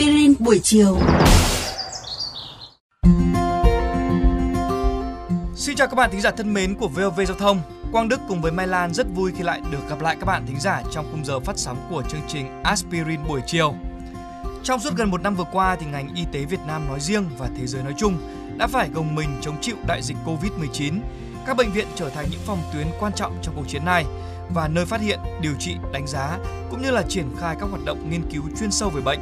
aspirin buổi chiều. Xin chào các bạn thính giả thân mến của VOV Giao thông. Quang Đức cùng với Mai Lan rất vui khi lại được gặp lại các bạn thính giả trong khung giờ phát sóng của chương trình Aspirin buổi chiều. Trong suốt gần một năm vừa qua thì ngành y tế Việt Nam nói riêng và thế giới nói chung đã phải gồng mình chống chịu đại dịch Covid-19. Các bệnh viện trở thành những phòng tuyến quan trọng trong cuộc chiến này và nơi phát hiện, điều trị, đánh giá cũng như là triển khai các hoạt động nghiên cứu chuyên sâu về bệnh.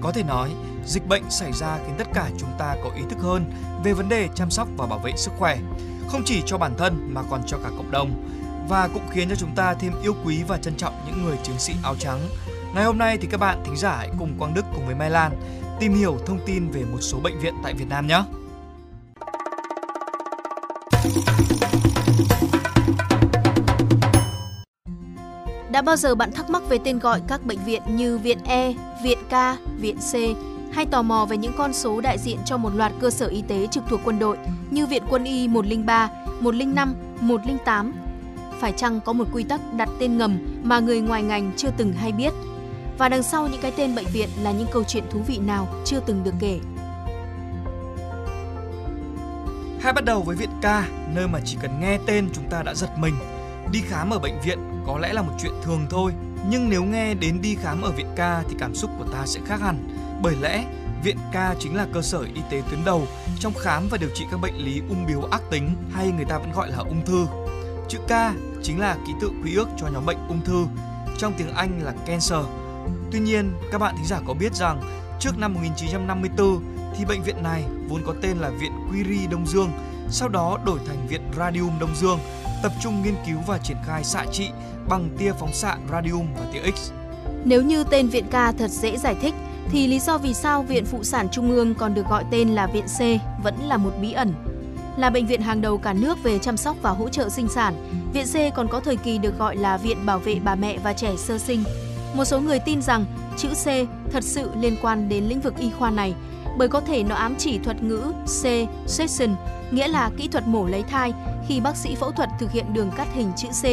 Có thể nói, dịch bệnh xảy ra khiến tất cả chúng ta có ý thức hơn về vấn đề chăm sóc và bảo vệ sức khỏe, không chỉ cho bản thân mà còn cho cả cộng đồng và cũng khiến cho chúng ta thêm yêu quý và trân trọng những người chiến sĩ áo trắng. Ngày hôm nay thì các bạn thính giả hãy cùng Quang Đức cùng với Mai Lan tìm hiểu thông tin về một số bệnh viện tại Việt Nam nhé. Đã bao giờ bạn thắc mắc về tên gọi các bệnh viện như Viện E, Viện K, Viện C hay tò mò về những con số đại diện cho một loạt cơ sở y tế trực thuộc quân đội như Viện Quân y 103, 105, 108? Phải chăng có một quy tắc đặt tên ngầm mà người ngoài ngành chưa từng hay biết? Và đằng sau những cái tên bệnh viện là những câu chuyện thú vị nào chưa từng được kể? Hãy bắt đầu với Viện K, nơi mà chỉ cần nghe tên chúng ta đã giật mình. Đi khám ở bệnh viện có lẽ là một chuyện thường thôi, nhưng nếu nghe đến đi khám ở Viện ca thì cảm xúc của ta sẽ khác hẳn. Bởi lẽ, Viện ca chính là cơ sở y tế tuyến đầu trong khám và điều trị các bệnh lý ung biếu ác tính hay người ta vẫn gọi là ung thư. Chữ ca chính là ký tự quy ước cho nhóm bệnh ung thư, trong tiếng Anh là cancer. Tuy nhiên, các bạn thính giả có biết rằng trước năm 1954 thì bệnh viện này vốn có tên là Viện Curie Đông Dương, sau đó đổi thành Viện Radium Đông Dương, tập trung nghiên cứu và triển khai xạ trị bằng tia phóng xạ radium và tia X. Nếu như tên Viện K thật dễ giải thích, thì lý do vì sao Viện Phụ sản Trung ương còn được gọi tên là Viện C vẫn là một bí ẩn. Là bệnh viện hàng đầu cả nước về chăm sóc và hỗ trợ sinh sản, Viện C còn có thời kỳ được gọi là Viện Bảo vệ bà mẹ và trẻ sơ sinh. Một số người tin rằng chữ C thật sự liên quan đến lĩnh vực y khoa này, bởi có thể nó ám chỉ thuật ngữ C section, nghĩa là kỹ thuật mổ lấy thai khi bác sĩ phẫu thuật thực hiện đường cắt hình chữ C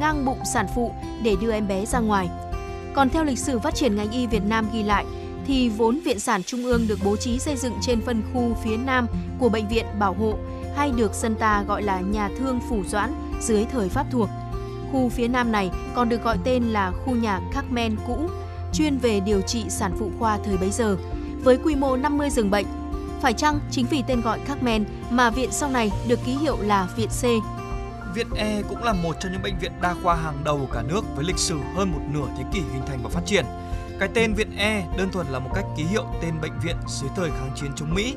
ngang bụng sản phụ để đưa em bé ra ngoài. Còn theo lịch sử phát triển ngành y Việt Nam ghi lại, thì vốn Viện Sản Trung ương được bố trí xây dựng trên phân khu phía nam của Bệnh viện Bảo hộ hay được dân ta gọi là nhà thương phủ doãn dưới thời Pháp thuộc. Khu phía nam này còn được gọi tên là khu nhà Carmen cũ, chuyên về điều trị sản phụ khoa thời bấy giờ, với quy mô 50 giường bệnh. Phải chăng chính vì tên gọi Carmen mà viện sau này được ký hiệu là Viện C? Viện E cũng là một trong những bệnh viện đa khoa hàng đầu cả nước với lịch sử hơn một nửa thế kỷ hình thành và phát triển. Cái tên Viện E đơn thuần là một cách ký hiệu tên bệnh viện dưới thời kháng chiến chống Mỹ.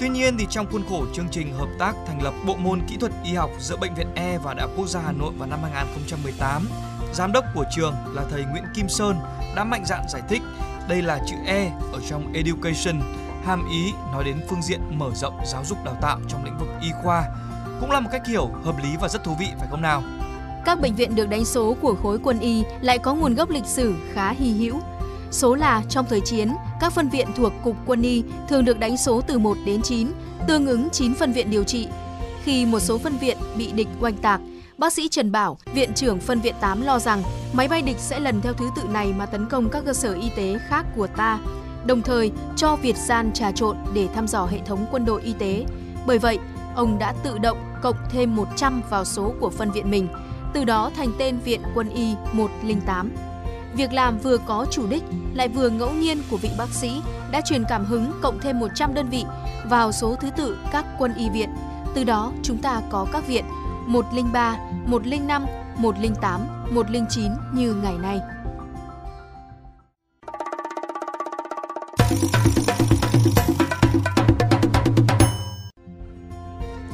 Tuy nhiên thì trong khuôn khổ chương trình hợp tác thành lập bộ môn kỹ thuật y học giữa bệnh viện E và Đại học Quốc gia Hà Nội vào năm 2018, giám đốc của trường là thầy Nguyễn Kim Sơn đã mạnh dạn giải thích đây là chữ E ở trong education, hàm ý nói đến phương diện mở rộng giáo dục đào tạo trong lĩnh vực y khoa. Cũng là một cách hiểu hợp lý và rất thú vị phải không nào? Các bệnh viện được đánh số của khối quân y lại có nguồn gốc lịch sử khá hy hữu. Số là trong thời chiến, các phân viện thuộc Cục Quân y thường được đánh số từ 1 đến 9, tương ứng 9 phân viện điều trị. Khi một số phân viện bị địch oanh tạc, bác sĩ Trần Bảo, viện trưởng phân viện 8 lo rằng máy bay địch sẽ lần theo thứ tự này mà tấn công các cơ sở y tế khác của ta, đồng thời cho Việt gian trà trộn để thăm dò hệ thống quân đội y tế. Bởi vậy, ông đã tự động cộng thêm 100 vào số của phân viện mình, từ đó thành tên Viện Quân y 108. Việc làm vừa có chủ đích lại vừa ngẫu nhiên của vị bác sĩ đã truyền cảm hứng cộng thêm 100 đơn vị vào số thứ tự các quân y viện. Từ đó chúng ta có các viện 103, 105, 108, 109 như ngày nay.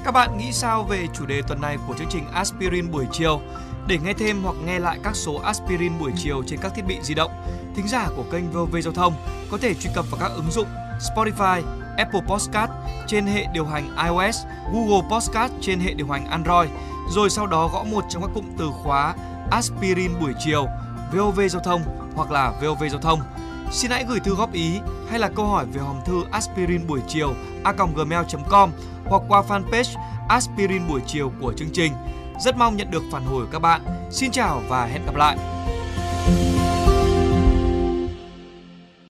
Các bạn nghĩ sao về chủ đề tuần này của chương trình Aspirin buổi chiều? Để nghe thêm hoặc nghe lại các số Aspirin buổi chiều trên các thiết bị di động, thính giả của kênh VOV Giao thông có thể truy cập vào các ứng dụng Spotify, Apple Podcast trên hệ điều hành iOS, Google Podcast trên hệ điều hành Android, rồi sau đó gõ một trong các cụm từ khóa Aspirin buổi chiều, VOV Giao thông hoặc là VOV Giao thông. Xin hãy gửi thư góp ý hay là câu hỏi về hòm thư aspirin buổi chiều a.gmail.com hoặc qua fanpage Aspirin buổi chiều của chương trình. Rất mong nhận được phản hồi của các bạn. Xin chào và hẹn gặp lại!